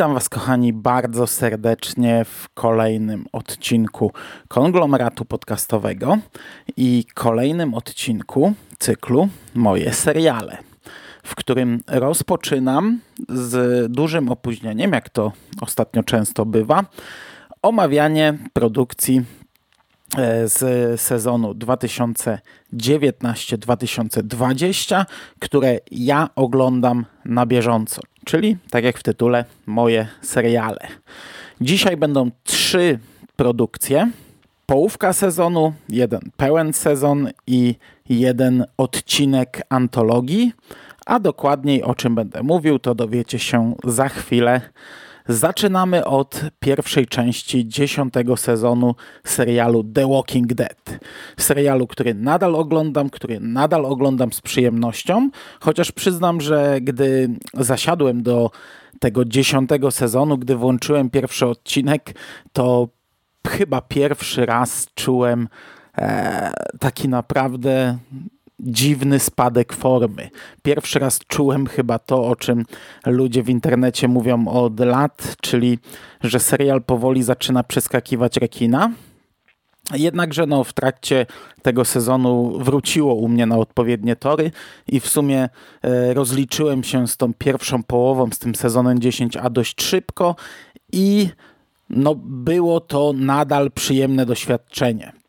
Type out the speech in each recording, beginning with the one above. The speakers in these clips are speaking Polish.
Witam Was, kochani, bardzo serdecznie w kolejnym odcinku konglomeratu podcastowego i kolejnym odcinku cyklu Moje seriale, w którym rozpoczynam z dużym opóźnieniem, jak to ostatnio często bywa, omawianie produkcji e, z sezonu 2019-2020, które ja oglądam na bieżąco, czyli tak jak w tytule moje seriale. Dzisiaj będą trzy produkcje. Połówka sezonu, jeden pełen sezon i jeden odcinek antologii, a dokładniej o czym będę mówił, to dowiecie się za chwilę. Zaczynamy od pierwszej części dziesiątego sezonu serialu The Walking Dead. Serialu, który nadal oglądam, który nadal oglądam z przyjemnością, chociaż przyznam, że gdy zasiadłem do tego dziesiątego sezonu, gdy włączyłem pierwszy odcinek, to chyba pierwszy raz czułem e, taki naprawdę dziwny spadek formy. Pierwszy raz czułem chyba to, o czym ludzie w internecie mówią od lat, czyli że serial powoli zaczyna przeskakiwać rekina. Jednakże no, w trakcie tego sezonu wróciło u mnie na odpowiednie tory i w sumie e, rozliczyłem się z tą pierwszą połową, z tym sezonem 10a dość szybko i no, było to nadal przyjemne doświadczenie.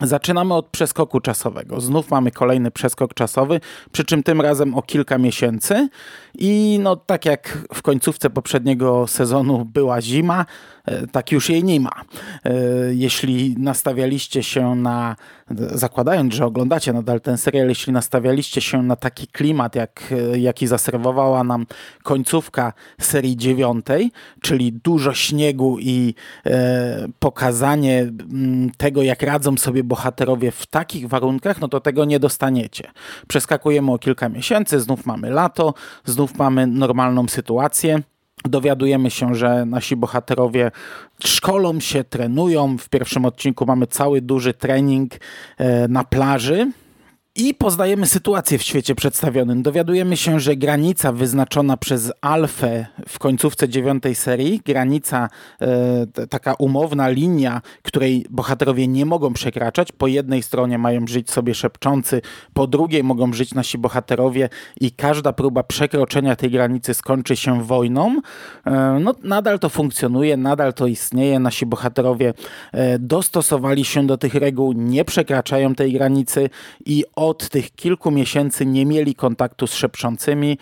Zaczynamy od przeskoku czasowego. Znów mamy kolejny przeskok czasowy, przy czym tym razem o kilka miesięcy. I no, tak jak w końcówce poprzedniego sezonu była zima, tak już jej nie ma. E, jeśli nastawialiście się na, zakładając, że oglądacie nadal ten serial, jeśli nastawialiście się na taki klimat, jak, jaki zaserwowała nam końcówka serii dziewiątej, czyli dużo śniegu i e, pokazanie m, tego, jak radzą sobie bohaterowie w takich warunkach, no to tego nie dostaniecie. Przeskakujemy o kilka miesięcy, znów mamy lato, znów mamy normalną sytuację. Dowiadujemy się, że nasi bohaterowie szkolą się, trenują. W pierwszym odcinku mamy cały duży trening e, na plaży. I poznajemy sytuację w świecie przedstawionym. Dowiadujemy się, że granica wyznaczona przez Alfę w końcówce dziewiątej serii, granica, e, taka umowna linia, której bohaterowie nie mogą przekraczać. Po jednej stronie mają żyć sobie szepczący, po drugiej mogą żyć nasi bohaterowie i każda próba przekroczenia tej granicy skończy się wojną. E, no, nadal to funkcjonuje, nadal to istnieje. Nasi bohaterowie e, dostosowali się do tych reguł, nie przekraczają tej granicy i od tych kilku miesięcy nie mieli kontaktu z szepczącymi.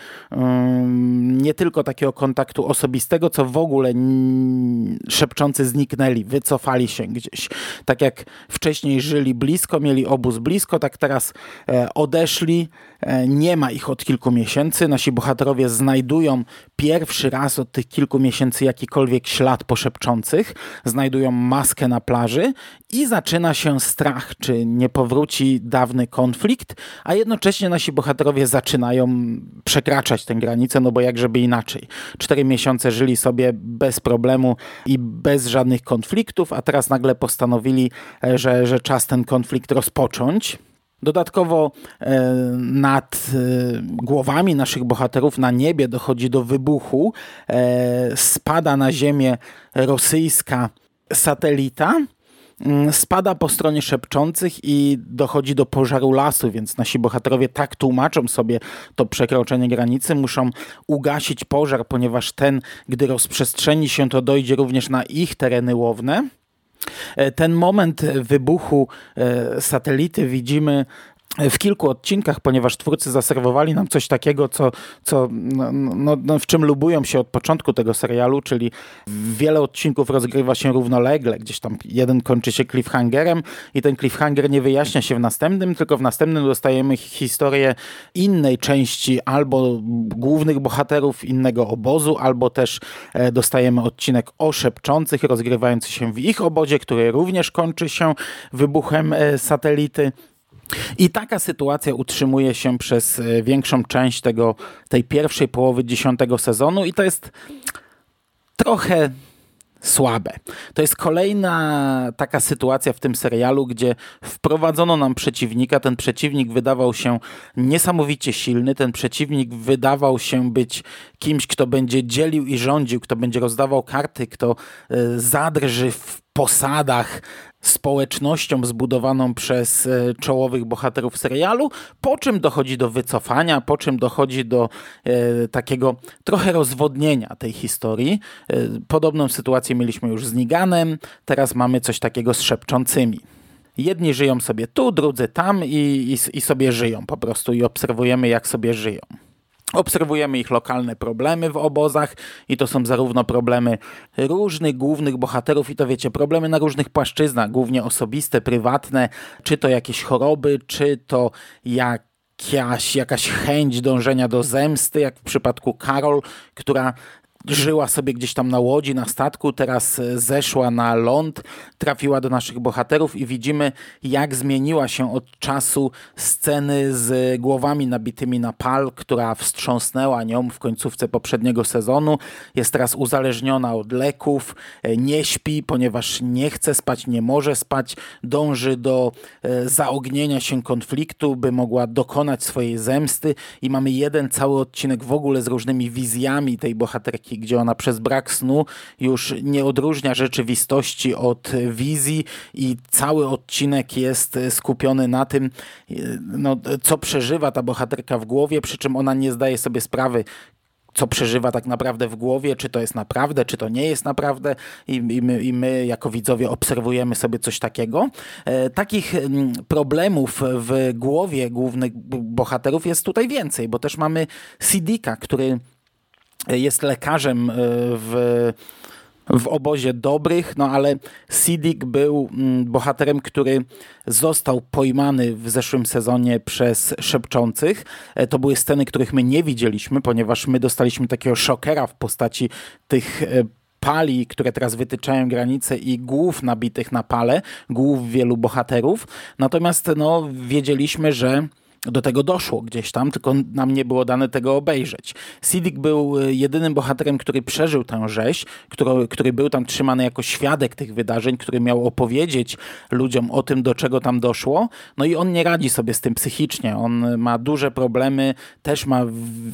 Nie tylko takiego kontaktu osobistego, co w ogóle szepczący zniknęli, wycofali się gdzieś. Tak jak wcześniej żyli blisko, mieli obóz blisko, tak teraz e, odeszli. E, nie ma ich od kilku miesięcy. Nasi bohaterowie znajdują pierwszy raz od tych kilku miesięcy jakikolwiek ślad po szepczących. Znajdują maskę na plaży i zaczyna się strach, czy nie powróci dawny konflikt, a jednocześnie nasi bohaterowie zaczynają przekraczać tę granicę, no bo jak żeby inaczej. Cztery miesiące żyli sobie bez problemu i bez żadnych konfliktów, a teraz nagle postanowili, e, że, że czas ten konflikt rozpocząć. Dodatkowo e, nad e, głowami naszych bohaterów na niebie dochodzi do wybuchu, spada na ziemię rosyjska satelita, spada po stronie szepczących i dochodzi do pożaru lasu, więc nasi bohaterowie tak tłumaczą sobie to przekroczenie granicy, muszą ugasić pożar, ponieważ ten, gdy rozprzestrzeni się, to dojdzie również na ich tereny łowne. Ten moment wybuchu satelity widzimy w kilku odcinkach, ponieważ twórcy zaserwowali nam coś takiego, co, co no, no, no, w czym lubują się od początku tego serialu, czyli wiele odcinków rozgrywa się równolegle, gdzieś tam jeden kończy się cliffhangerem i ten cliffhanger nie wyjaśnia się w następnym, tylko w następnym dostajemy historię innej części albo głównych bohaterów innego obozu, albo też e, dostajemy odcinek o szepczących rozgrywający się w ich obozie, który również kończy się wybuchem e, satelity. I taka sytuacja utrzymuje się przez e, większą część tego, tej pierwszej połowy dziesiątego sezonu i to jest trochę słabe. To jest kolejna taka sytuacja w tym serialu, gdzie wprowadzono nam przeciwnika. Ten przeciwnik wydawał się niesamowicie silny. Ten przeciwnik wydawał się być kimś, kto będzie dzielił i rządził, kto będzie rozdawał karty, kto e, zadrży w posadach społecznością zbudowaną przez e, czołowych bohaterów serialu, po czym dochodzi do wycofania, po czym dochodzi do e, takiego trochę rozwodnienia tej historii. E, podobną sytuację mieliśmy już z Niganem, teraz mamy coś takiego z szepczącymi. Jedni żyją sobie tu, drudzy tam i, i, i sobie żyją po prostu i obserwujemy jak sobie żyją. Obserwujemy ich lokalne problemy w obozach i to są zarówno problemy różnych głównych bohaterów i to wiecie, problemy na różnych płaszczyznach, głównie osobiste, prywatne, czy to jakieś choroby, czy to jakaś, jakaś chęć dążenia do zemsty, jak w przypadku Karol, która żyła sobie gdzieś tam na łodzi, na statku, teraz e, zeszła na ląd, trafiła do naszych bohaterów i widzimy, jak zmieniła się od czasu sceny z głowami nabitymi na pal, która wstrząsnęła nią w końcówce poprzedniego sezonu. Jest teraz uzależniona od leków, e, nie śpi, ponieważ nie chce spać, nie może spać, dąży do e, zaognienia się konfliktu, by mogła dokonać swojej zemsty i mamy jeden cały odcinek w ogóle z różnymi wizjami tej bohaterki gdzie ona przez brak snu już nie odróżnia rzeczywistości od wizji i cały odcinek jest skupiony na tym, no, co przeżywa ta bohaterka w głowie, przy czym ona nie zdaje sobie sprawy, co przeżywa tak naprawdę w głowie, czy to jest naprawdę, czy to nie jest naprawdę i, i, my, i my, jako widzowie obserwujemy sobie coś takiego. E, takich mm, problemów w głowie głównych bohaterów jest tutaj więcej, bo też mamy Sidika, który jest lekarzem e, w w obozie dobrych, no ale Sidik był mm, bohaterem, który został pojmany w zeszłym sezonie przez szepczących. E, to były sceny, których my nie widzieliśmy, ponieważ my dostaliśmy takiego szokera w postaci tych e, pali, które teraz wytyczają granice i głów nabitych na pale, głów wielu bohaterów. Natomiast no, wiedzieliśmy, że do tego doszło gdzieś tam, tylko nam nie było dane tego obejrzeć. Sidik był e, jedynym bohaterem, który przeżył tę rzeź, który, który był tam trzymany jako świadek tych wydarzeń, który miał opowiedzieć ludziom o tym, do czego tam doszło. No i on nie radzi sobie z tym psychicznie. On ma duże problemy, też ma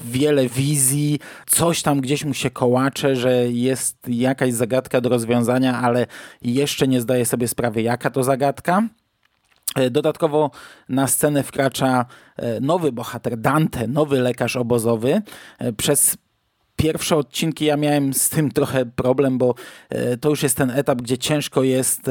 wiele wizji, coś tam gdzieś mu się kołacze, że jest jakaś zagadka do rozwiązania, ale jeszcze nie zdaje sobie sprawy, jaka to zagadka. E, dodatkowo na scenę wkracza e, nowy bohater, Dante, nowy lekarz obozowy. E, przez pierwsze odcinki ja miałem z tym trochę problem, bo to już jest ten etap, gdzie ciężko jest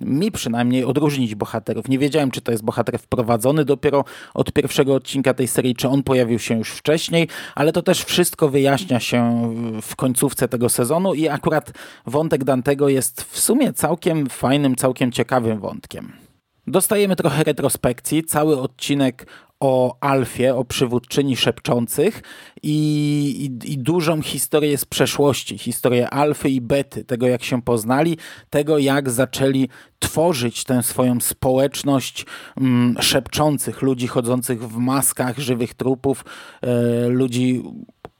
mi przynajmniej odróżnić bohaterów. Nie wiedziałem, czy to jest bohater wprowadzony dopiero od pierwszego odcinka tej serii, czy on pojawił się już wcześniej, ale to też wszystko wyjaśnia się w końcówce tego sezonu i akurat wątek Dantego jest w sumie całkiem fajnym, całkiem ciekawym wątkiem. Dostajemy trochę retrospekcji, cały odcinek o Alfie, o przywódczyni szepczących i, i, i, dużą historię z przeszłości, historię Alfy i Bety, tego jak się poznali, tego jak zaczęli tworzyć tę swoją społeczność mm, szepczących, ludzi chodzących w maskach żywych trupów, e, ludzi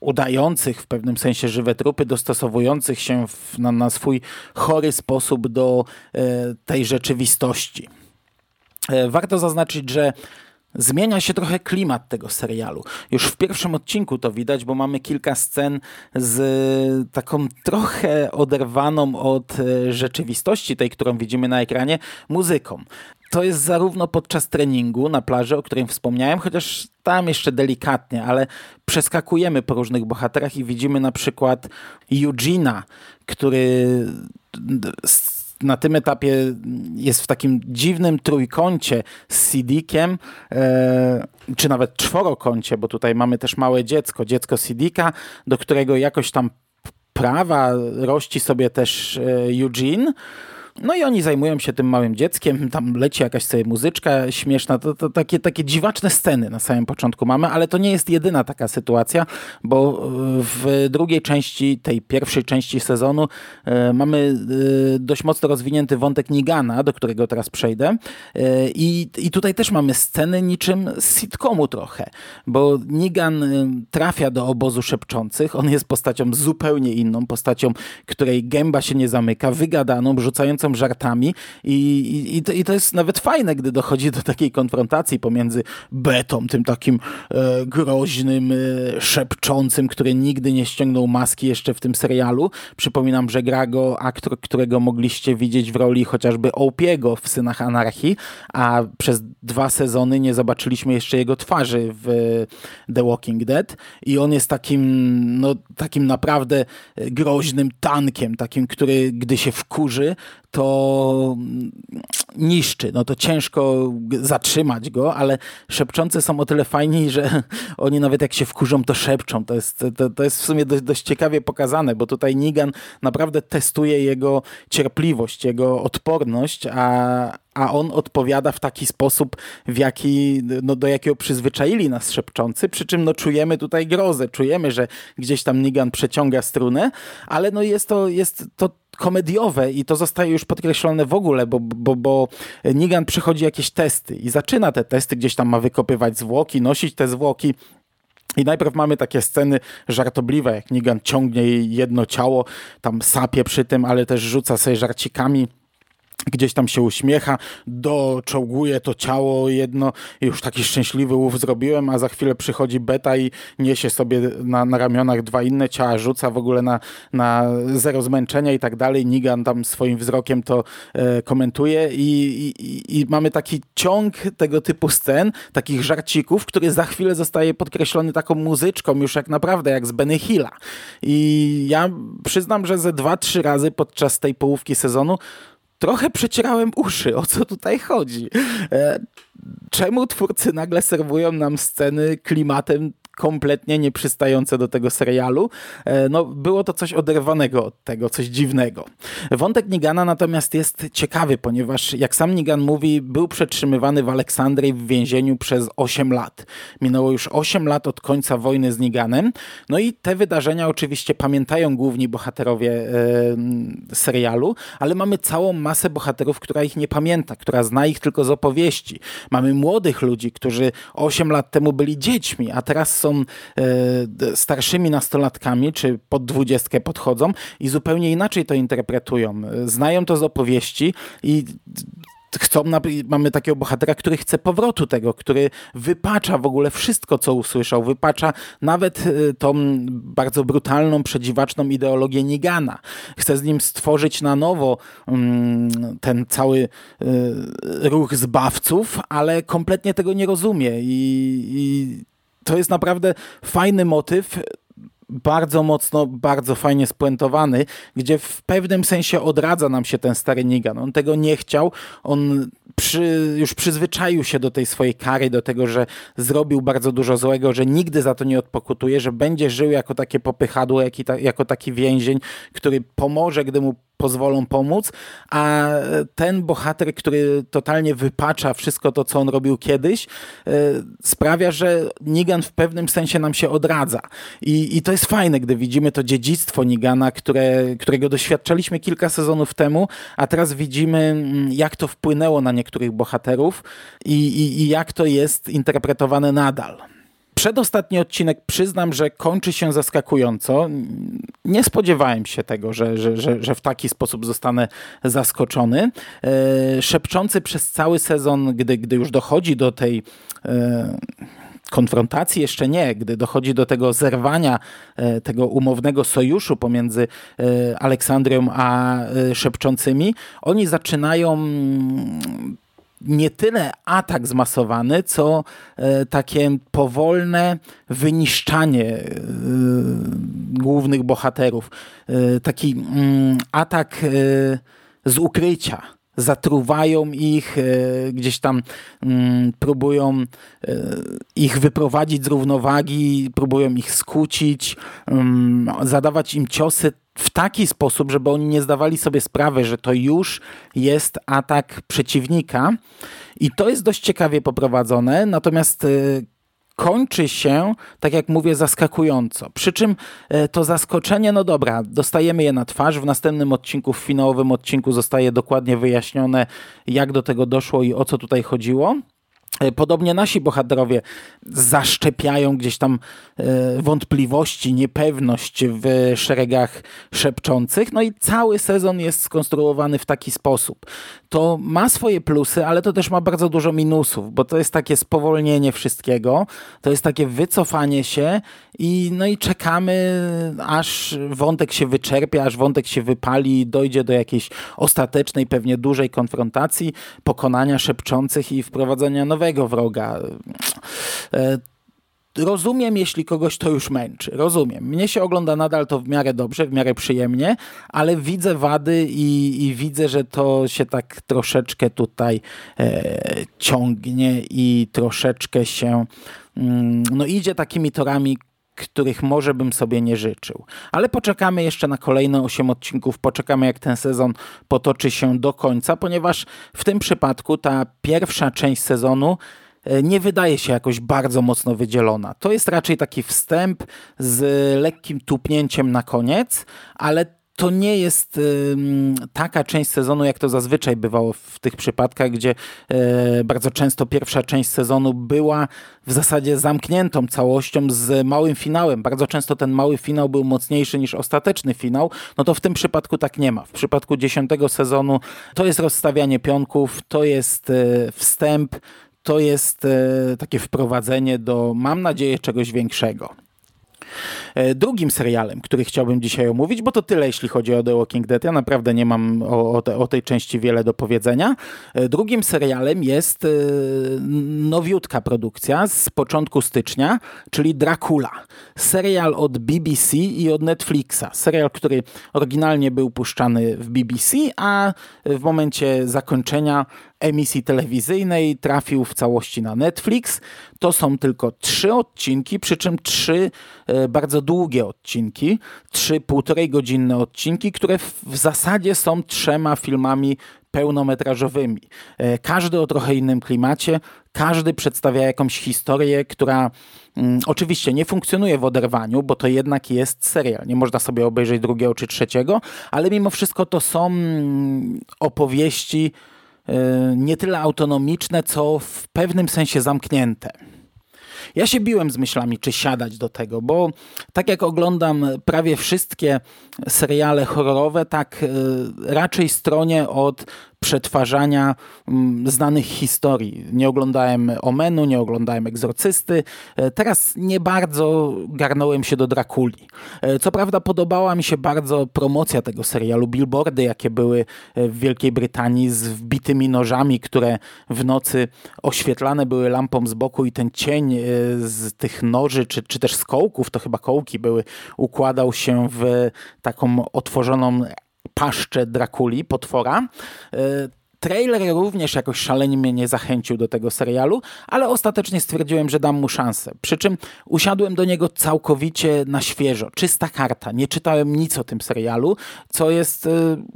udających w pewnym sensie żywe trupy, dostosowujących się w, na, na swój chory sposób do e, tej rzeczywistości. E, warto zaznaczyć, że Zmienia się trochę klimat tego serialu. Już w pierwszym odcinku to widać, bo mamy kilka scen z taką trochę oderwaną od e, rzeczywistości, tej, którą widzimy na ekranie, muzyką. To jest zarówno podczas treningu na plaży, o którym wspomniałem, chociaż tam jeszcze delikatnie, ale przeskakujemy po różnych bohaterach i widzimy na przykład Eugena, który na tym etapie jest w takim dziwnym trójkącie z Sidikiem, e, czy nawet czworokącie, bo tutaj mamy też małe dziecko, dziecko Sidika, do którego jakoś tam prawa rości sobie też e, Eugene. No i oni zajmują się tym małym dzieckiem, tam leci jakaś sobie muzyczka śmieszna, to, to takie, takie dziwaczne sceny na samym początku mamy, ale to nie jest jedyna taka sytuacja, bo e, w drugiej części, tej pierwszej części sezonu e, mamy e, dość mocno rozwinięty wątek Nigana, do którego teraz przejdę. I, i tutaj też mamy sceny niczym z sitcomu trochę, bo Nigan trafia do obozu szepczących, on jest postacią zupełnie inną, postacią, której gęba się nie zamyka, wygadaną, rzucającą żartami i, i, i, to, jest nawet fajne, gdy dochodzi do takiej konfrontacji pomiędzy Betą, tym takim e, groźnym, e, szepczącym, który nigdy nie ściągnął maski jeszcze w tym serialu. Przypominam, że gra go aktor, którego mogliście widzieć w roli chociażby Opiego w Synach Anarchii, a przez dwa sezony nie zobaczyliśmy jeszcze jego twarzy w The Walking Dead i on jest takim, no, takim naprawdę groźnym tankiem, takim, który gdy się wkurzy, to niszczy. No to ciężko zatrzymać go, ale szepczące są o tyle fajni, że oni nawet jak się wkurzą, to szepczą. To jest, to, to jest w sumie dość, dość ciekawie pokazane, bo tutaj Nigan naprawdę testuje jego cierpliwość, jego odporność, a, a on odpowiada w taki sposób, w jaki, no, do jakiego przyzwyczaili nas szepczący, przy czym no, czujemy tutaj grozę, czujemy, że gdzieś tam Nigan przeciąga strunę, ale no, jest, to, jest to komediowe i to zostaje już podkreślone w ogóle, bo, bo, bo Nigan przychodzi jakieś testy i zaczyna te testy, gdzieś tam ma wykopywać zwłoki, nosić te zwłoki, i najpierw mamy takie sceny żartobliwe, jak Nigan ciągnie jedno ciało, tam sapie przy tym, ale też rzuca sobie żarcikami gdzieś tam się uśmiecha, doczołguje to ciało jedno, już taki szczęśliwy łów zrobiłem, a za chwilę przychodzi beta i niesie sobie na, na ramionach dwa inne ciała, rzuca w ogóle na, na zero zmęczenia i tak dalej. Nigan tam swoim wzrokiem to e, komentuje i, i, i, mamy taki ciąg tego typu scen, takich żarcików, który za chwilę zostaje podkreślony taką muzyczką, już jak naprawdę, jak z Benny Hilla. I ja przyznam, że ze dwa, trzy razy podczas tej połówki sezonu trochę przecierałem uszy, o co tutaj chodzi. E, czemu twórcy nagle serwują nam sceny klimatem kompletnie nieprzystające do tego serialu. E, no, było to coś oderwanego od tego, coś dziwnego. Wątek Nigana natomiast jest ciekawy, ponieważ jak sam Nigan mówi, był przetrzymywany w Aleksandrii w więzieniu przez 8 lat. Minęło już 8 lat od końca wojny z Niganem. No i te wydarzenia oczywiście pamiętają główni bohaterowie e, serialu, ale mamy całą masę bohaterów, która ich nie pamięta, która zna ich tylko z opowieści. Mamy młodych ludzi, którzy 8 lat temu byli dziećmi, a teraz są są e, starszymi nastolatkami, czy pod dwudziestkę podchodzą i zupełnie inaczej to interpretują. Znają to z opowieści i chcą, mamy takiego bohatera, który chce powrotu tego, który wypacza w ogóle wszystko, co usłyszał, wypacza nawet e, tą bardzo brutalną, przedziwaczną ideologię Nigana. Chce z nim stworzyć na nowo mm, ten cały e, ruch zbawców, ale kompletnie tego nie rozumie i, i to jest naprawdę fajny motyw, bardzo mocno, bardzo fajnie spuentowany, gdzie w pewnym sensie odradza nam się ten stary Nigan. On tego nie chciał, on przy, już przyzwyczaił się do tej swojej kary, do tego, że zrobił bardzo dużo złego, że nigdy za to nie odpokutuje, że będzie żył jako takie popychadło, jako taki więzień, który pomoże, gdy mu pozwolą pomóc, a ten bohater, który totalnie wypacza wszystko to, co on robił kiedyś, e, sprawia, że Nigan w pewnym sensie nam się odradza. I, i to jest fajne, gdy widzimy to dziedzictwo Nigana, które, którego doświadczaliśmy kilka sezonów temu, a teraz widzimy, mm, jak to wpłynęło na niektórych bohaterów i, i, i jak to jest interpretowane nadal. Przedostatni odcinek przyznam, że kończy się zaskakująco. Nie spodziewałem się tego, że, że, że, że w taki sposób zostanę zaskoczony. E, szepczący przez cały sezon, gdy, gdy już dochodzi do tej e, konfrontacji jeszcze nie, gdy dochodzi do tego zerwania e, tego umownego sojuszu pomiędzy Aleksandrią a szepczącymi, oni zaczynają nie tyle atak zmasowany, co e, takie powolne wyniszczanie e, głównych bohaterów. E, taki mm, atak z ukrycia zatruwają ich, gdzieś tam mm, próbują ich wyprowadzić z równowagi, próbują ich skłócić, mm, zadawać im ciosy w taki sposób, żeby oni nie zdawali sobie sprawy, że to już jest atak przeciwnika. I to jest dość ciekawie poprowadzone, natomiast e, kończy się, tak jak mówię, zaskakująco. Przy czym e, to zaskoczenie, no dobra, dostajemy je na twarz. W następnym odcinku, w finałowym odcinku zostaje dokładnie wyjaśnione, jak do tego doszło i o co tutaj chodziło. E, podobnie nasi bohaterowie zaszczepiają gdzieś tam e, wątpliwości, niepewność w szeregach szepczących. No i cały sezon jest skonstruowany w taki sposób. To ma swoje plusy, ale to też ma bardzo dużo minusów, bo to jest takie spowolnienie wszystkiego, to jest takie wycofanie się i no i czekamy, aż wątek się wyczerpie, aż wątek się wypali, dojdzie do jakiejś ostatecznej, pewnie dużej konfrontacji, pokonania szepczących i wprowadzenia nowego nowego wroga. E, rozumiem, jeśli kogoś to już męczy. Rozumiem. Mnie się ogląda nadal to w miarę dobrze, w miarę przyjemnie, ale widzę wady i, i widzę, że to się tak troszeczkę tutaj e, ciągnie i troszeczkę się mm, no idzie takimi torami, których może bym sobie nie życzył. Ale poczekamy jeszcze na kolejne 8 odcinków, poczekamy jak ten sezon potoczy się do końca, ponieważ w tym przypadku ta pierwsza część sezonu e, nie wydaje się jakoś bardzo mocno wydzielona. To jest raczej taki wstęp z lekkim tupnięciem na koniec, ale to nie jest taka część sezonu, jak to zazwyczaj bywało w tych przypadkach, gdzie y, bardzo często pierwsza część sezonu była w zasadzie zamkniętą całością z małym finałem. Bardzo często ten mały finał był mocniejszy niż ostateczny finał. No to w tym przypadku tak nie ma. W przypadku dziesiątego sezonu to jest rozstawianie pionków, to jest y, wstęp, to jest takie wprowadzenie do, mam nadzieję, czegoś większego. E, drugim serialem, który chciałbym dzisiaj omówić, bo to tyle, jeśli chodzi o The Walking Dead. Ja naprawdę nie mam o, o, te, o tej części wiele do powiedzenia. E, drugim serialem jest e, nowiutka produkcja z początku stycznia, czyli Dracula. Serial od BBC i od Netflixa. Serial, który oryginalnie był puszczany w BBC, a w momencie zakończenia emisji telewizyjnej trafił w całości na Netflix. To są tylko trzy odcinki, przy czym trzy e, bardzo długie odcinki, trzy półtorej godzinne odcinki, które w zasadzie są trzema filmami pełnometrażowymi. E, każdy o trochę innym klimacie, każdy przedstawia jakąś historię, która mm, oczywiście nie funkcjonuje w oderwaniu, bo to jednak jest serial. Nie można sobie obejrzeć drugiego czy trzeciego, ale mimo wszystko to są mm, opowieści nie tyle autonomiczne, co w pewnym sensie zamknięte. Ja się biłem z myślami, czy siadać do tego, bo tak jak oglądam prawie wszystkie seriale horrorowe, tak e, raczej stronie od przetwarzania mm, znanych historii. Nie oglądałem Omenu, nie oglądałem Egzorcysty. E, teraz nie bardzo garnąłem się do Drakuli. E, co prawda podobała mi się bardzo promocja tego serialu, billboardy jakie były e, w Wielkiej Brytanii z wbitymi nożami, które w nocy oświetlane były lampą z boku i ten cień z tych noży, czy, czy też z kołków, to chyba kołki były, układał się w taką otworzoną paszczę Drakuli, potwora. Trailer również jakoś szalenie mnie nie zachęcił do tego serialu, ale ostatecznie stwierdziłem, że dam mu szansę. Przy czym usiadłem do niego całkowicie na świeżo, czysta karta. Nie czytałem nic o tym serialu, co jest e,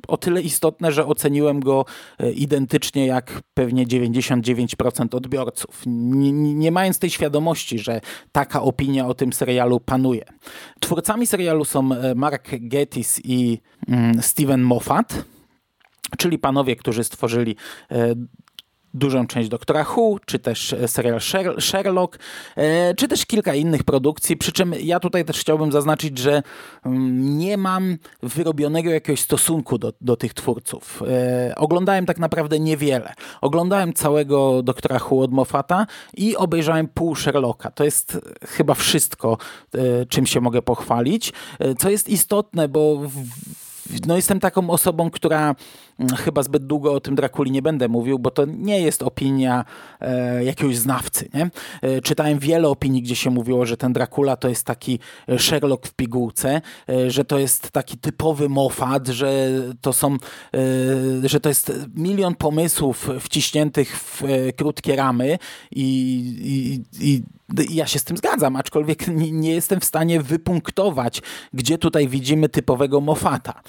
o tyle istotne, że oceniłem go e, identycznie jak pewnie 99% odbiorców. Nie, nie mając tej świadomości, że taka opinia o tym serialu panuje. Twórcami serialu są Mark Gettis i mm, Steven Moffat czyli panowie, którzy stworzyli e, dużą część Doktora Who, czy też e, serial Sherlock, e, czy też kilka innych produkcji. Przy czym ja tutaj też chciałbym zaznaczyć, że mm, nie mam wyrobionego jakiegoś stosunku do, do tych twórców. Oglądałem tak naprawdę niewiele. Oglądałem całego Doktora Who od Moffata i obejrzałem pół Sherlocka. To jest chyba wszystko, czym się mogę pochwalić. Co jest istotne, bo w, no jestem taką osobą, która chyba zbyt długo o tym Drakuli nie będę mówił, bo to nie jest opinia e, jakiegoś znawcy. Nie? E, czytałem wiele opinii, gdzie się mówiło, że ten Dracula to jest taki Sherlock w pigułce, e, że to jest taki typowy Moffat, że to są, e, że to jest milion pomysłów wciśniętych w e, krótkie ramy i, i, i ja się z tym zgadzam, aczkolwiek nie, nie, jestem w stanie wypunktować, gdzie tutaj widzimy typowego Mofata.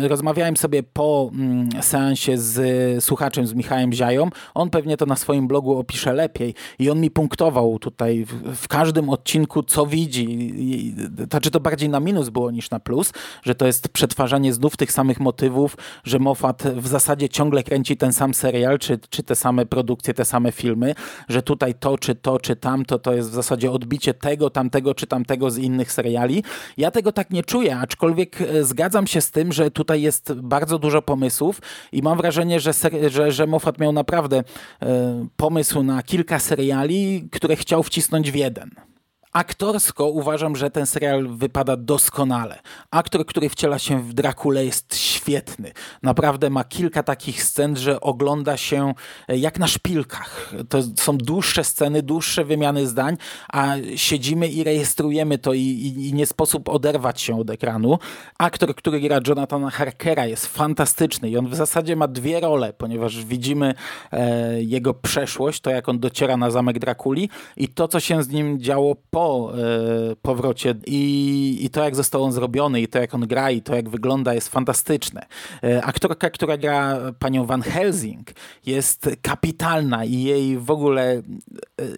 Rozmawiałem sobie po mm, seansie z słuchaczem, z Michałem Ziają. On pewnie to na swoim blogu opisze lepiej i on mi punktował tutaj w, każdym odcinku, co widzi. Znaczy to bardziej na minus było niż na plus, że to jest przetwarzanie znów tych samych motywów, że Moffat w zasadzie ciągle kręci ten sam serial, czy, czy te same produkcje, te same filmy, że tutaj to czy to czy tamto, to jest w zasadzie odbicie tego, tamtego czy tamtego z innych seriali. Ja tego tak nie czuję, aczkolwiek e, zgadzam się z tym, że tutaj jest bardzo dużo pomysłów i mam wrażenie, że, że, że Moffat miał naprawdę e, pomysł na kilka seriali, które chciał wcisnąć w jeden. Aktorsko uważam, że ten serial wypada doskonale. Aktor, który wciela się w Drakule jest świetny. Naprawdę ma kilka takich scen, że ogląda się e, jak na szpilkach. To są dłuższe sceny, dłuższe wymiany zdań, a siedzimy i rejestrujemy to i, i, i nie sposób oderwać się od ekranu. Aktor, który gra Jonathana Harkera jest fantastyczny i on w zasadzie ma dwie role, ponieważ widzimy e, jego przeszłość, to jak on dociera na zamek Drakuli i to, co się z nim działo po po e, powrocie i, i to, jak został on zrobiony, i to, jak on gra, i to, jak wygląda, jest fantastyczne. E, aktorka, która gra panią Van Helsing, jest kapitalna i jej w ogóle e,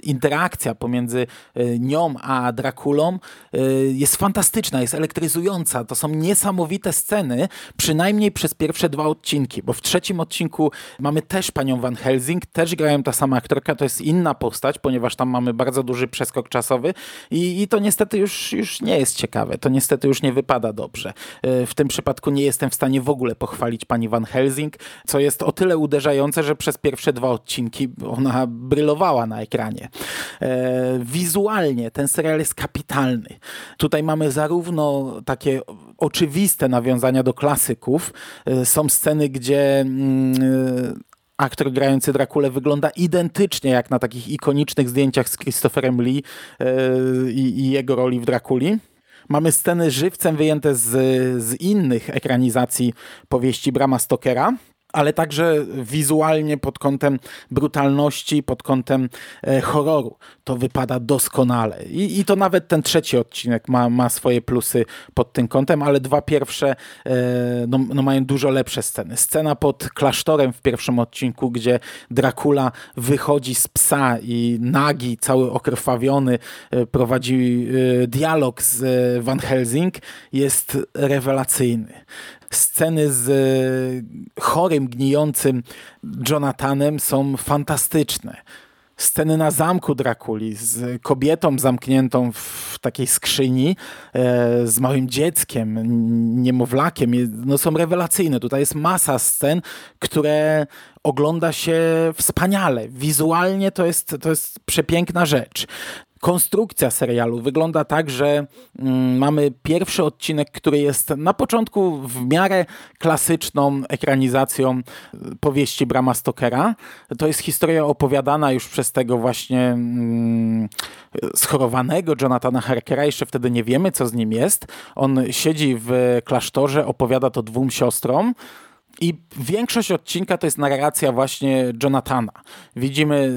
interakcja pomiędzy nią a Drakulą jest fantastyczna, jest elektryzująca. To są niesamowite sceny, przynajmniej przez pierwsze dwa odcinki, bo w trzecim odcinku mamy też panią Van Helsing, też grają ta sama aktorka, to jest inna postać, ponieważ tam mamy bardzo duży przeskok czasowy i, i to niestety już, już nie jest ciekawe. To niestety już nie wypada dobrze. E, w tym przypadku nie jestem w stanie w ogóle pochwalić pani Van Helsing, co jest o tyle uderzające, że przez pierwsze dwa odcinki ona brylowała na ekranie. E, wizualnie ten serial jest kapitalny. Tutaj mamy zarówno takie oczywiste nawiązania do klasyków. E, są sceny, gdzie mm, aktor grający Drakulę wygląda identycznie jak na takich ikonicznych zdjęciach z Christopherem Lee yy, i jego roli w Drakuli. Mamy sceny żywcem wyjęte z, z innych ekranizacji powieści Brama Stokera ale także wizualnie pod kątem brutalności, pod kątem e, horroru. To wypada doskonale. I, I, to nawet ten trzeci odcinek ma, ma swoje plusy pod tym kątem, ale dwa pierwsze e, no, no mają dużo lepsze sceny. Scena pod klasztorem w pierwszym odcinku, gdzie Dracula wychodzi z psa i nagi, cały okrwawiony, e, prowadzi dialog z Van Helsing, jest rewelacyjny sceny z e, chorym, gnijącym Jonathanem są fantastyczne. Sceny na zamku Drakuli z kobietą zamkniętą w takiej skrzyni, e, z małym dzieckiem, niemowlakiem, no są rewelacyjne. Tutaj jest masa scen, które ogląda się wspaniale. Wizualnie to jest, to jest przepiękna rzecz konstrukcja serialu wygląda tak, że mm, mamy pierwszy odcinek, który jest na początku w miarę klasyczną ekranizacją y, powieści Brama Stokera. To jest historia opowiadana już przez tego właśnie mm, schorowanego Jonathana Harkera. Jeszcze wtedy nie wiemy, co z nim jest. On siedzi w klasztorze, opowiada to dwóm siostrom. I większość odcinka to jest narracja właśnie Jonathana. Widzimy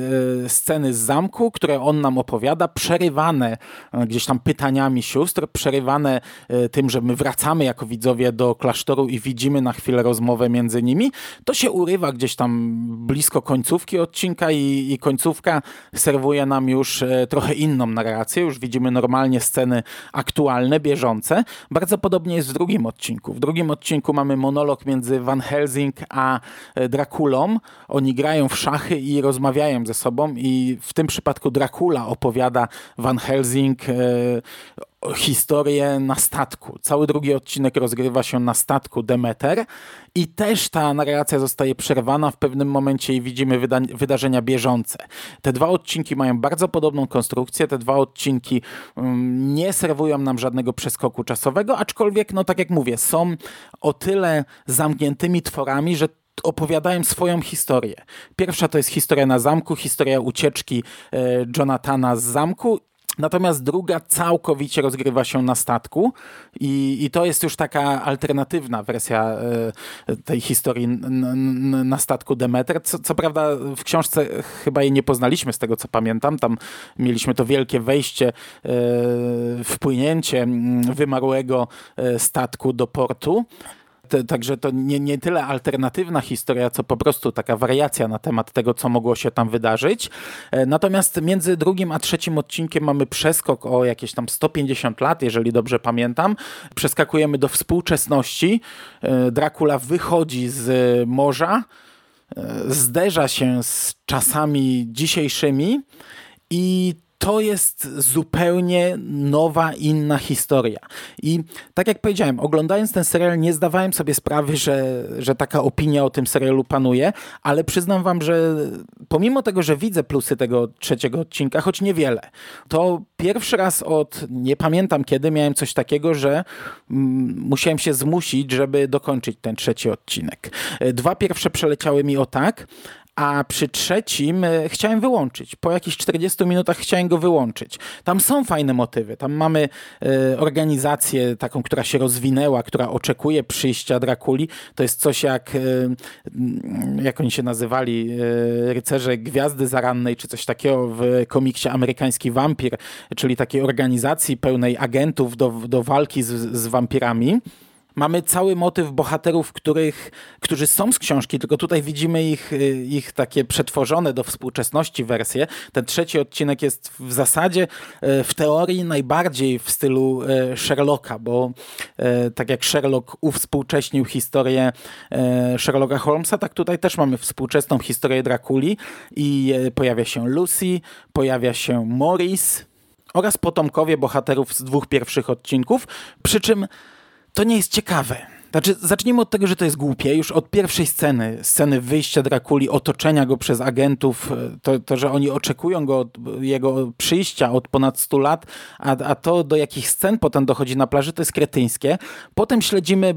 e, sceny z zamku, które on nam opowiada, przerywane e, gdzieś tam pytaniami sióstr, przerywane e, tym, że my wracamy jako widzowie do klasztoru i widzimy na chwilę rozmowę między nimi. To się urywa gdzieś tam blisko końcówki odcinka i, i końcówka serwuje nam już trochę inną narrację. Już widzimy normalnie sceny aktualne, bieżące. Bardzo podobnie jest w drugim odcinku. W drugim odcinku mamy monolog między Van Helsing a e, Drakulą. Oni grają w szachy i rozmawiają ze sobą i w tym przypadku Dracula opowiada Van Helsing e, historię na statku. Cały drugi odcinek rozgrywa się na statku Demeter i też ta narracja zostaje przerwana w pewnym momencie i widzimy wyda wydarzenia bieżące. Te dwa odcinki mają bardzo podobną konstrukcję, te dwa odcinki um, nie serwują nam żadnego przeskoku czasowego, aczkolwiek, no tak jak mówię, są o tyle zamkniętymi tworami, że opowiadają swoją historię. Pierwsza to jest historia na zamku, historia ucieczki e, Jonathana z zamku Natomiast druga całkowicie rozgrywa się na statku i, i to jest już taka alternatywna wersja y, tej historii na statku Demeter. Co, co, prawda w książce chyba jej nie poznaliśmy z tego co pamiętam. Tam mieliśmy to wielkie wejście, y, wpłynięcie wymarłego e, statku do portu Także to nie, nie tyle alternatywna historia, co po prostu taka wariacja na temat tego, co mogło się tam wydarzyć. E, natomiast między drugim a trzecim odcinkiem mamy przeskok o jakieś tam 150 lat, jeżeli dobrze pamiętam. Przeskakujemy do współczesności. E, Dracula wychodzi z morza, e, zderza się z czasami dzisiejszymi i to jest zupełnie nowa, inna historia. I tak jak powiedziałem, oglądając ten serial nie zdawałem sobie sprawy, że, że taka opinia o tym serialu panuje, ale przyznam wam, że pomimo tego, że widzę plusy tego trzeciego odcinka, choć niewiele, to pierwszy raz od nie pamiętam kiedy miałem coś takiego, że mm, musiałem się zmusić, żeby dokończyć ten trzeci odcinek. Dwa pierwsze przeleciały mi o tak, a przy trzecim e, chciałem wyłączyć. Po jakichś 40 minutach chciałem go wyłączyć. Tam są fajne motywy. Tam mamy e, organizację taką, która się rozwinęła, która oczekuje przyjścia Drakuli. To jest coś jak, e, jak oni się nazywali, rycerze Gwiazdy Zarannej, czy coś takiego w komiksie Amerykański Wampir, czyli takiej organizacji pełnej agentów do, do walki z, z wampirami. Mamy cały motyw bohaterów, których, którzy są z książki, tylko tutaj widzimy ich, y, ich takie przetworzone do współczesności wersje. Ten trzeci odcinek jest w zasadzie y, w teorii najbardziej w stylu y, Sherlocka, bo tak jak Sherlock uwspółcześnił historię Sherlocka Holmesa, tak tutaj też mamy współczesną historię Drakuli i pojawia się Lucy, pojawia się Morris oraz potomkowie bohaterów z dwóch pierwszych odcinków, przy czym to nie jest ciekawe. Znaczy, zacznijmy od tego, że to jest głupie. Już od pierwszej sceny, sceny wyjścia Drakuli, otoczenia go przez agentów, e, to, to że oni oczekują go, jego przyjścia od ponad 100 lat, a, a to do jakich scen potem dochodzi na plaży, to jest kretyńskie. Potem śledzimy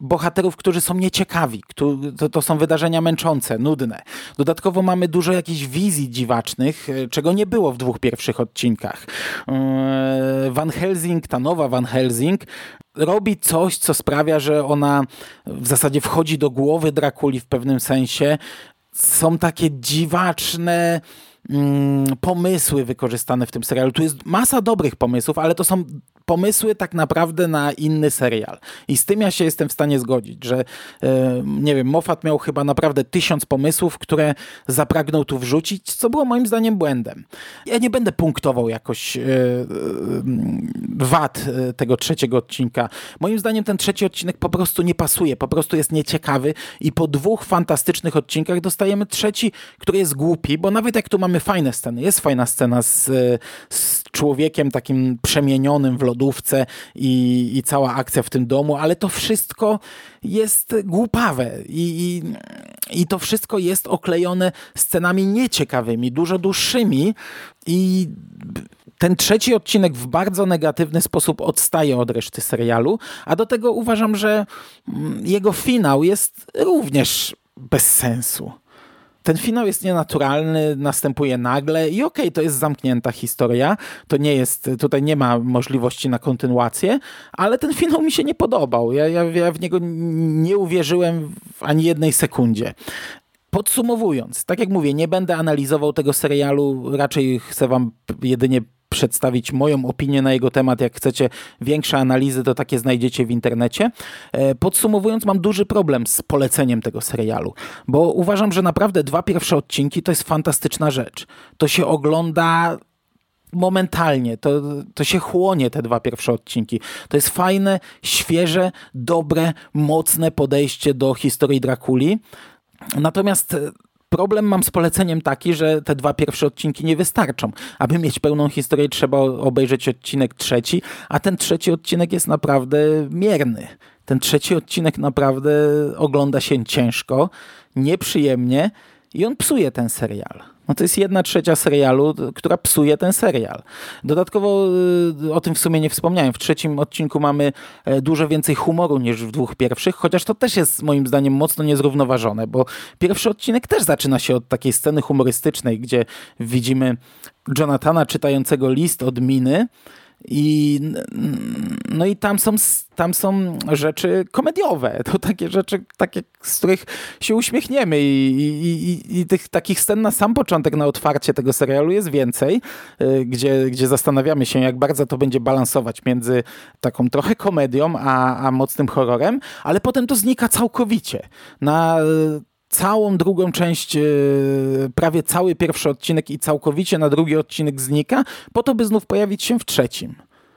bohaterów, którzy są nieciekawi. To, to są wydarzenia męczące, nudne. Dodatkowo mamy dużo jakichś wizji dziwacznych, e, czego nie było w dwóch pierwszych odcinkach. E, Van Helsing, ta nowa Van Helsing, robi coś, co sprawia, że ona w zasadzie wchodzi do głowy Drakuli w pewnym sensie. Są takie dziwaczne mm, pomysły wykorzystane w tym serialu. Tu jest masa dobrych pomysłów, ale to są pomysły tak naprawdę na inny serial. I z tym ja się jestem w stanie zgodzić, że e, nie wiem, Moffat miał chyba naprawdę tysiąc pomysłów, które zapragnął tu wrzucić, co było moim zdaniem błędem. Ja nie będę punktował jakoś e, e, wad tego trzeciego odcinka. Moim zdaniem ten trzeci odcinek po prostu nie pasuje, po prostu jest nieciekawy i po dwóch fantastycznych odcinkach dostajemy trzeci, który jest głupi, bo nawet jak tu mamy fajne sceny, jest fajna scena z, z człowiekiem takim przemienionym w lodówce i, i cała akcja w tym domu, ale to wszystko jest głupawe i, i, i to wszystko jest oklejone scenami nieciekawymi, dużo dłuższymi i ten trzeci odcinek w bardzo negatywny sposób odstaje od reszty serialu, a do tego uważam, że mm, jego finał jest również bez sensu ten finał jest nienaturalny, następuje nagle i okej, okay, to jest zamknięta historia, to nie jest, tutaj nie ma możliwości na kontynuację, ale ten finał mi się nie podobał. Ja, ja, ja w niego nie uwierzyłem w ani jednej sekundzie. Podsumowując, tak jak mówię, nie będę analizował tego serialu, raczej chcę wam jedynie przedstawić moją opinię na jego temat. Jak chcecie większe analizy, to takie znajdziecie w internecie. E, podsumowując, mam duży problem z poleceniem tego serialu, bo uważam, że naprawdę dwa pierwsze odcinki to jest fantastyczna rzecz. To się ogląda momentalnie, to, to się chłonie te dwa pierwsze odcinki. To jest fajne, świeże, dobre, mocne podejście do historii Drakuli. Natomiast Problem mam z poleceniem taki, że te dwa pierwsze odcinki nie wystarczą. Aby mieć pełną historię, trzeba obejrzeć odcinek trzeci, a ten trzeci odcinek jest naprawdę mierny. Ten trzeci odcinek naprawdę ogląda się ciężko, nieprzyjemnie i on psuje ten serial. No to jest jedna trzecia serialu, która psuje ten serial. Dodatkowo y, o tym w sumie nie wspomniałem. W trzecim odcinku mamy e, dużo więcej humoru niż w dwóch pierwszych, chociaż to też jest moim zdaniem mocno niezrównoważone, bo pierwszy odcinek też zaczyna się od takiej sceny humorystycznej, gdzie widzimy Jonathana czytającego list od Miny, i, no i tam są, tam są rzeczy komediowe, to takie rzeczy, takie, z których się uśmiechniemy. I, i, i, tych takich scen na sam początek, na otwarcie tego serialu jest więcej, y, gdzie, gdzie zastanawiamy się, jak bardzo to będzie balansować między taką trochę komedią, a, a mocnym horrorem, ale potem to znika całkowicie. Na całą drugą część, e, prawie cały pierwszy odcinek i całkowicie na drugi odcinek znika, po to, by znów pojawić się w trzecim.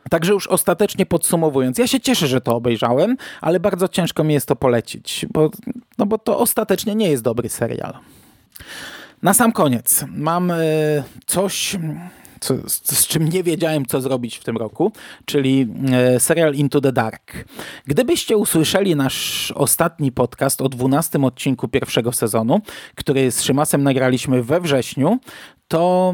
Także już ostatecznie podsumowując, ja się cieszę, że to obejrzałem, ale bardzo ciężko mi jest to polecić, bo, no bo to ostatecznie nie jest dobry serial. Na sam koniec mam e, coś, co, z, czym nie wiedziałem, co zrobić w tym roku, czyli e, serial Into the Dark. Gdybyście usłyszeli nasz ostatni podcast o 12 odcinku pierwszego sezonu, który z Szymasem nagraliśmy we wrześniu, to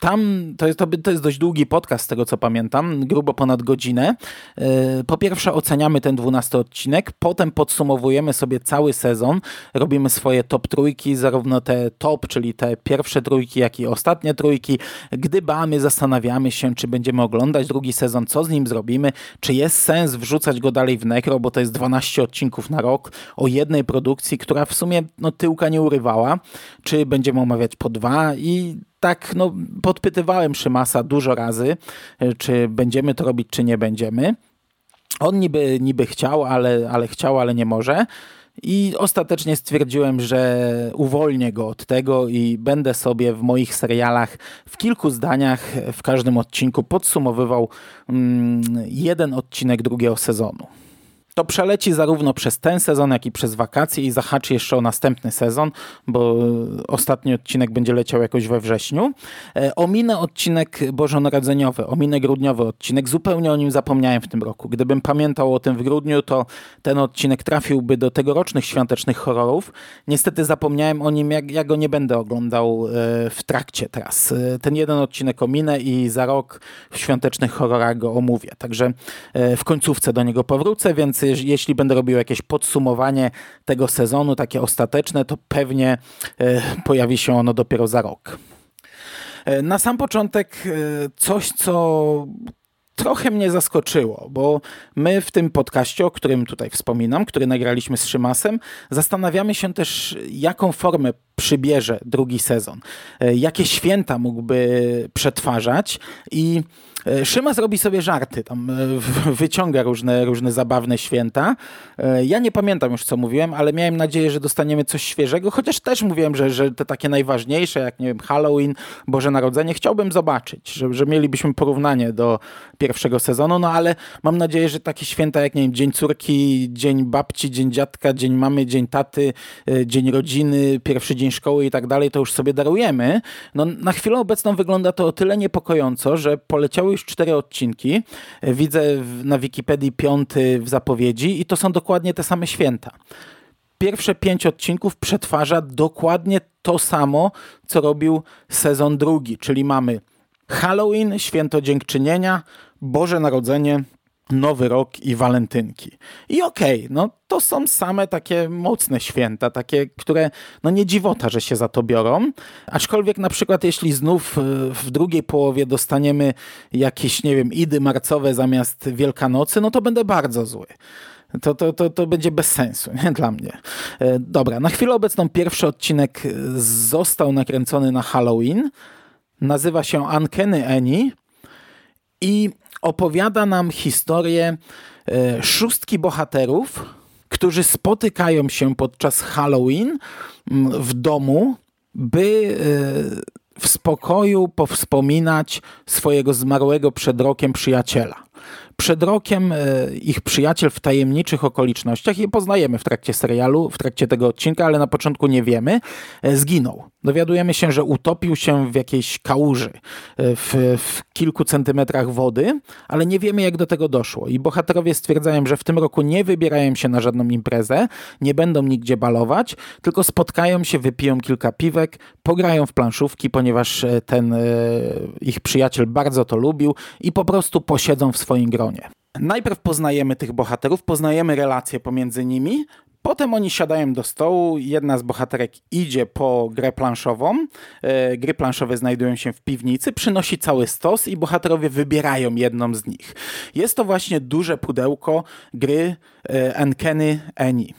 tam to jest, to jest dość długi podcast, z tego co pamiętam, grubo ponad godzinę. E, po pierwsze oceniamy ten dwunasty odcinek, potem podsumowujemy sobie cały sezon, robimy swoje top trójki, zarówno te top, czyli te pierwsze trójki, jak i ostatnie trójki. Gdybamy, zastanawiamy się, czy będziemy oglądać drugi sezon, co z nim zrobimy, czy jest sens wrzucać go dalej w nekro, bo to jest 12 odcinków na rok o jednej produkcji, która w sumie no, tyłka nie urywała, czy będziemy omawiać po dwa i tak no, podpytywałem Szymasa dużo razy, e, czy będziemy to robić, czy nie będziemy. On niby, niby chciał, ale, ale chciał, ale nie może. I ostatecznie stwierdziłem, że uwolnię go od tego i będę sobie w moich serialach w kilku zdaniach w każdym odcinku podsumowywał mm, jeden odcinek drugiego sezonu to przeleci zarówno przez ten sezon, jak i przez wakacje i zahaczy jeszcze o następny sezon, bo ostatni odcinek będzie leciał jakoś we wrześniu. E, ominę odcinek bożonarodzeniowy, ominę grudniowy odcinek, zupełnie o nim zapomniałem w tym roku. Gdybym pamiętał o tym w grudniu, to ten odcinek trafiłby do tegorocznych świątecznych horrorów. Niestety zapomniałem o nim, jak ja go nie będę oglądał e, w trakcie teraz. E, ten jeden odcinek ominę i za rok w świątecznych horrorach go omówię. Także w końcówce do niego powrócę, więc jeśli będę robił jakieś podsumowanie tego sezonu, takie ostateczne, to pewnie e, pojawi się ono dopiero za rok. E, na sam początek e, coś, co trochę mnie zaskoczyło, bo my w tym podcaście, o którym tutaj wspominam, który nagraliśmy z Szymasem, zastanawiamy się też, jaką formę przybierze drugi sezon, jakie święta mógłby przetwarzać i Szymas robi sobie żarty, tam e, wyciąga różne, różne zabawne święta. E, ja nie pamiętam już, co mówiłem, ale miałem nadzieję, że dostaniemy coś świeżego, chociaż też mówiłem, że, że te takie najważniejsze, jak nie wiem, Halloween, Boże Narodzenie, chciałbym zobaczyć, że, że mielibyśmy porównanie do pierwszego sezonu, no ale mam nadzieję, że takie święta jak, nie wiem, Dzień Córki, Dzień Babci, Dzień Dziadka, Dzień Mamy, Dzień Taty, Dzień Rodziny, pierwszy dzień szkoły i tak dalej, to już sobie darujemy. No, na chwilę obecną wygląda to o tyle niepokojąco, że poleciały już cztery odcinki. Widzę na Wikipedii piąty w zapowiedzi i to są dokładnie te same święta. Pierwsze pięć odcinków przetwarza dokładnie to samo, co robił sezon drugi, czyli mamy Halloween, Święto Dziękczynienia, Boże Narodzenie, Nowy Rok i Walentynki. I okej, okay, no to są same takie mocne święta, takie, które no nie dziwota, że się za to biorą. Aczkolwiek na przykład jeśli znów e, w drugiej połowie dostaniemy jakieś, nie wiem, idy marcowe zamiast Wielkanocy, no to będę bardzo zły. To, to, to, to będzie bez sensu nie? dla mnie. E, dobra, na chwilę obecną pierwszy odcinek został nakręcony na Halloween. Nazywa się Uncanny Annie i opowiada nam historię e, szóstki bohaterów, którzy spotykają się podczas Halloween w domu, by e, w spokoju powspominać swojego zmarłego przed rokiem przyjaciela. Przed rokiem e, ich przyjaciel w tajemniczych okolicznościach, je poznajemy w trakcie serialu, w trakcie tego odcinka, ale na początku nie wiemy, e, zginął. Dowiadujemy się, że utopił się w jakiejś kałuży e, w, w, kilku centymetrach wody, ale nie wiemy jak do tego doszło. I bohaterowie stwierdzają, że w tym roku nie wybierają się na żadną imprezę, nie będą nigdzie balować, tylko spotkają się, wypiją kilka piwek, pograją w planszówki, ponieważ ten ich przyjaciel bardzo to lubił i po prostu posiedzą w swoim gronie. Najpierw poznajemy tych bohaterów, poznajemy relacje pomiędzy nimi, Potem oni siadają do stołu, jedna z bohaterek idzie po grę planszową, e, gry planszowe znajdują się w piwnicy, przynosi cały stos i bohaterowie wybierają jedną z nich. Jest to właśnie duże pudełko gry e, Uncanny Annie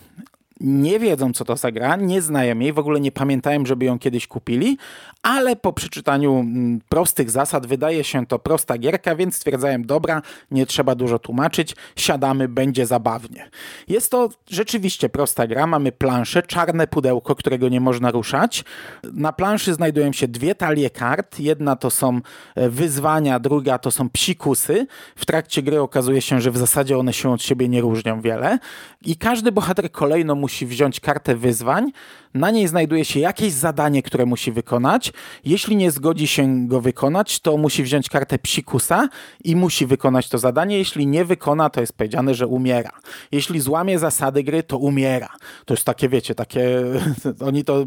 nie wiedzą, co to za gra, nie znają jej, w ogóle nie pamiętają, żeby ją kiedyś kupili, ale po przeczytaniu mm, prostych zasad wydaje się to prosta gierka, więc stwierdzają, dobra, nie trzeba dużo tłumaczyć, siadamy, będzie zabawnie. Jest to rzeczywiście prosta gra, mamy planszę, czarne pudełko, którego nie można ruszać. Na planszy znajdują się dwie talie kart, jedna to są e, wyzwania, druga to są psikusy. W trakcie gry okazuje się, że w zasadzie one się od siebie nie różnią wiele i każdy bohater kolejno musi wziąć kartę wyzwań, na niej znajduje się jakieś zadanie, które musi wykonać. Jeśli nie zgodzi się go wykonać, to musi wziąć kartę psikusa i musi wykonać to zadanie. Jeśli nie wykona, to jest powiedziane, że umiera. Jeśli złamie zasady gry, to umiera. To jest takie, wiecie, takie... Oni to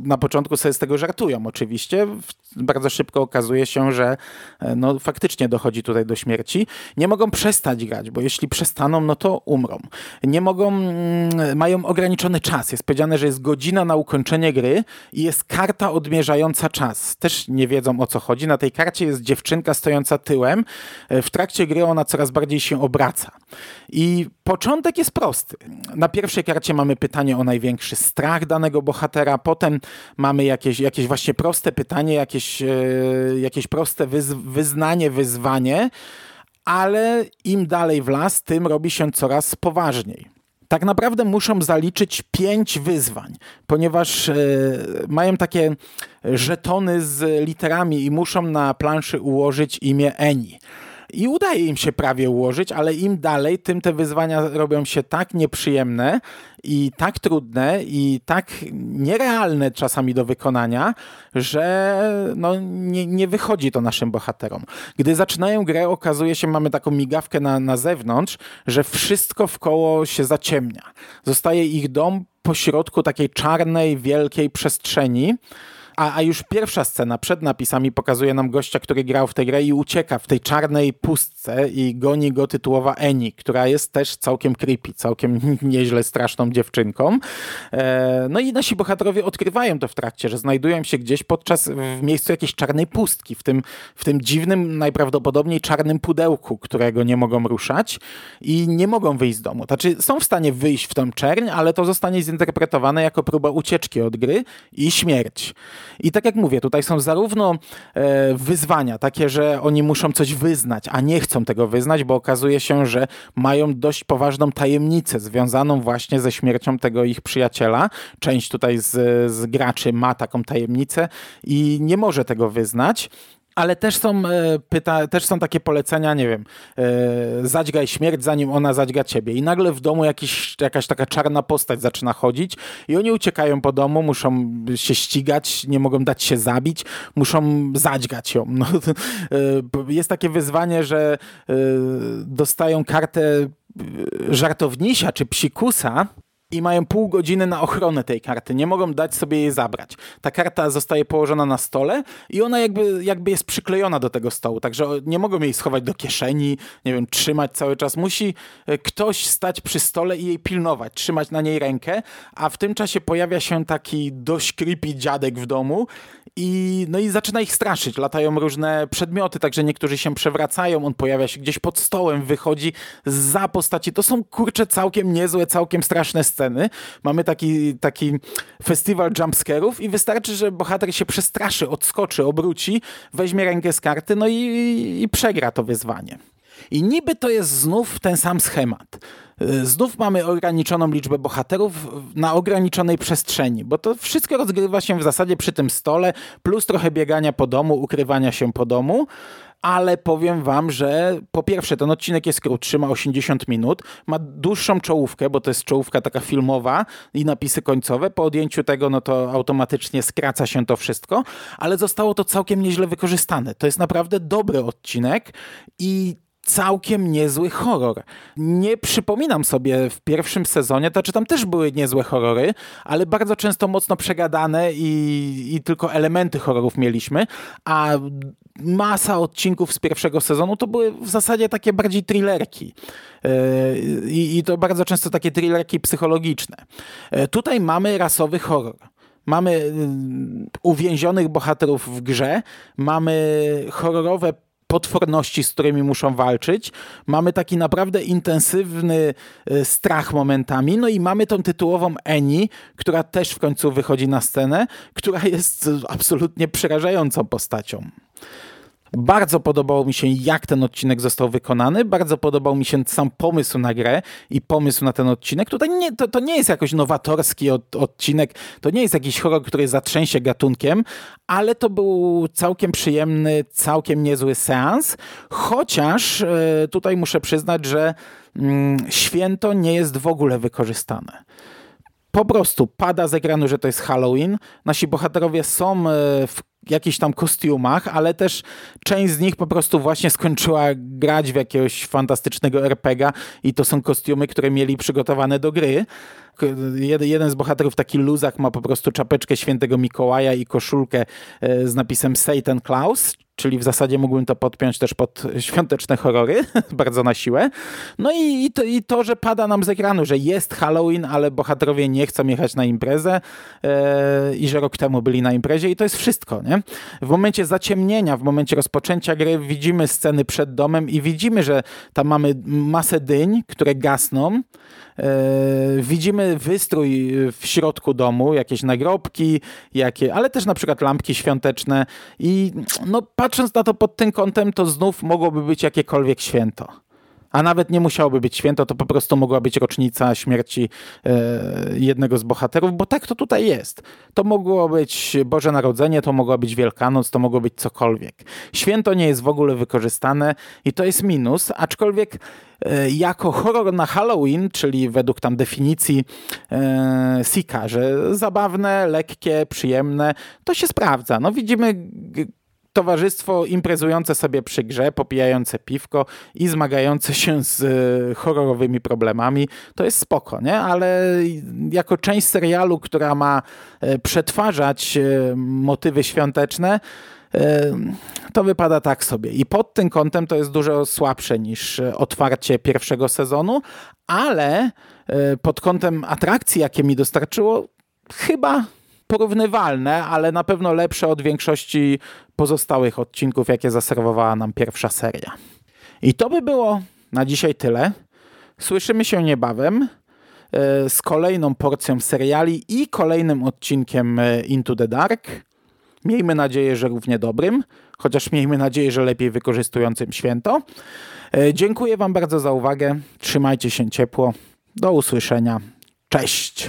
na początku sobie z tego żartują oczywiście. Bardzo szybko okazuje się, że e, no, faktycznie dochodzi tutaj do śmierci. Nie mogą przestać grać, bo jeśli przestaną, no to umrą. Nie mogą... Mm, mają ograniczony czas. Jest powiedziane, że jest godzina na ukończenie gry i jest karta odmierzająca czas. Też nie wiedzą o co chodzi. Na tej karcie jest dziewczynka stojąca tyłem. E, w trakcie gry ona coraz bardziej się obraca. I początek jest prosty. Na pierwszej karcie mamy pytanie o największy strach danego bohatera, potem mamy jakieś, jakieś właśnie proste pytanie, jakieś, e, jakieś proste wyz wyznanie, wyzwanie, ale im dalej w las, tym robi się coraz poważniej tak naprawdę muszą zaliczyć pięć wyzwań, ponieważ e, mają takie żetony z literami i muszą na planszy ułożyć imię Eni. I udaje im się prawie ułożyć, ale im dalej, tym te wyzwania robią się tak nieprzyjemne i tak trudne i tak nierealne czasami do wykonania, że no, nie, nie wychodzi to naszym bohaterom. Gdy zaczynają grę, okazuje się, mamy taką migawkę na, na zewnątrz, że wszystko w koło się zaciemnia. Zostaje ich dom pośrodku takiej czarnej, wielkiej przestrzeni, a, a już pierwsza scena przed napisami pokazuje nam gościa, który grał w tę grę i ucieka w tej czarnej pustce i goni go tytułowa Eni, która jest też całkiem creepy, całkiem nieźle straszną dziewczynką. E, no i nasi bohaterowie odkrywają to w trakcie, że znajdują się gdzieś podczas, w miejscu jakiejś czarnej pustki, w tym, w tym dziwnym, najprawdopodobniej czarnym pudełku, którego nie mogą ruszać i nie mogą wyjść z domu. Znaczy są w stanie wyjść w tą czerń, ale to zostanie zinterpretowane jako próba ucieczki od gry i śmierć. I tak jak mówię, tutaj są zarówno e, wyzwania, takie, że oni muszą coś wyznać, a nie chcą tego wyznać, bo okazuje się, że mają dość poważną tajemnicę związaną właśnie ze śmiercią tego ich przyjaciela. Część tutaj z, z graczy ma taką tajemnicę i nie może tego wyznać ale też są, e, pyta, też są takie polecenia, nie wiem, e, zadźgaj śmierć, zanim ona zadźga ciebie. I nagle w domu jakiś, jakaś taka czarna postać zaczyna chodzić i oni uciekają po domu, muszą się ścigać, nie mogą dać się zabić, muszą zadźgać ją. No, e, jest takie wyzwanie, że dostają kartę żartownisia czy psikusa, i mają pół godziny na ochronę tej karty. Nie mogą dać sobie jej zabrać. Ta karta zostaje położona na stole i ona jakby, jakby jest przyklejona do tego stołu, także nie mogą jej schować do kieszeni, nie wiem, trzymać cały czas. Musi e, ktoś stać przy stole i jej pilnować, trzymać na niej rękę, a w tym czasie pojawia się taki dość creepy dziadek w domu i, no i zaczyna ich straszyć. Latają różne przedmioty, także niektórzy się przewracają, on pojawia się gdzieś pod stołem, wychodzi za postaci. To są kurcze całkiem niezłe, całkiem straszne sceny. Mamy taki, taki festiwal jumpscarów i wystarczy, że bohater się przestraszy, odskoczy, obróci, weźmie rękę z karty, no i, i przegra to wyzwanie. I niby to jest znów ten sam schemat. Y, znów mamy ograniczoną liczbę bohaterów na ograniczonej przestrzeni, bo to wszystko rozgrywa się w zasadzie przy tym stole, plus trochę biegania po domu, ukrywania się po domu. Ale powiem wam, że po pierwsze ten odcinek jest krótszy, ma 80 minut, ma dłuższą czołówkę, bo to jest czołówka taka filmowa i napisy końcowe. Po odjęciu tego, no to automatycznie skraca się to wszystko, ale zostało to całkiem nieźle wykorzystane. To jest naprawdę dobry odcinek i całkiem niezły horror. Nie przypominam sobie w pierwszym sezonie, to czy tam też były niezłe horrory, ale bardzo często mocno przegadane i, i tylko elementy horrorów mieliśmy, a masa odcinków z pierwszego sezonu to były w zasadzie takie bardziej thrillerki. Yy, I, I to bardzo często takie thrillerki psychologiczne. Yy, Tutaj mamy rasowy horror. Mamy y, uwięzionych bohaterów w grze, mamy horrorowe potworności, z którymi muszą walczyć. Mamy taki naprawdę intensywny y, strach momentami. No i mamy tą tytułową Eni, która też w końcu wychodzi na scenę, która jest absolutnie przerażającą postacią. Bardzo podobało mi się, jak ten odcinek został wykonany. Bardzo podobał mi się sam pomysł na grę i pomysł na ten odcinek. Tutaj nie, to, to nie jest jakoś nowatorski od, odcinek, to nie jest jakiś horror, który zatrzęsie gatunkiem, ale to był całkiem przyjemny, całkiem niezły seans. Chociaż e, tutaj muszę przyznać, że mm, święto nie jest w ogóle wykorzystane po prostu pada z ekranu, że to jest Halloween. Nasi bohaterowie są e, w jakichś tam kostiumach, ale też część z nich po prostu właśnie skończyła grać w jakiegoś fantastycznego RPGa i to są kostiumy, które mieli przygotowane do gry. Jeden z bohaterów, taki luzak, ma po prostu czapeczkę świętego Mikołaja i koszulkę e, z napisem Satan Claus, czyli w zasadzie mógłbym to podpiąć też pod świąteczne horrory, bardzo na siłę. No i, i, to, i to, że pada nam z ekranu, że jest Halloween, ale bohaterowie nie chcą jechać na imprezę e, i że rok temu byli na imprezie i to jest wszystko, nie? W momencie zaciemnienia, w momencie rozpoczęcia gry widzimy sceny przed domem i widzimy, że tam mamy masę dyń, które gasną, E, widzimy wystrój w środku domu, jakieś nagrobki, jakie, ale też na przykład lampki świąteczne i no, patrząc na to pod tym kątem, to znów mogłoby być jakiekolwiek święto. A nawet nie musiałoby być święto, to po prostu mogła być rocznica śmierci e, jednego z bohaterów, bo tak to tutaj jest. To mogło być Boże Narodzenie, to mogła być Wielkanoc, to mogło być cokolwiek. Święto nie jest w ogóle wykorzystane i to jest minus, aczkolwiek e, jako horror na Halloween, czyli według tam definicji e, Sika, że zabawne, lekkie, przyjemne, to się sprawdza. No widzimy towarzystwo imprezujące sobie przy grze, popijające piwko i zmagające się z e, horrorowymi problemami, to jest spoko, nie? Ale jako część serialu, która ma e, przetwarzać e, motywy świąteczne, to wypada tak sobie. I pod tym kątem to jest dużo słabsze niż otwarcie pierwszego sezonu, ale pod kątem atrakcji, jakie mi dostarczyło, chyba porównywalne, ale na pewno lepsze od większości pozostałych odcinków, jakie zaserwowała nam pierwsza seria. I to by było na dzisiaj tyle. Słyszymy się niebawem e, z kolejną porcją seriali i kolejnym odcinkiem e, Into the Dark. Miejmy nadzieję, że równie dobrym, chociaż miejmy nadzieję, że lepiej wykorzystującym święto. E, dziękuję Wam bardzo za uwagę. Trzymajcie się ciepło. Do usłyszenia. Cześć!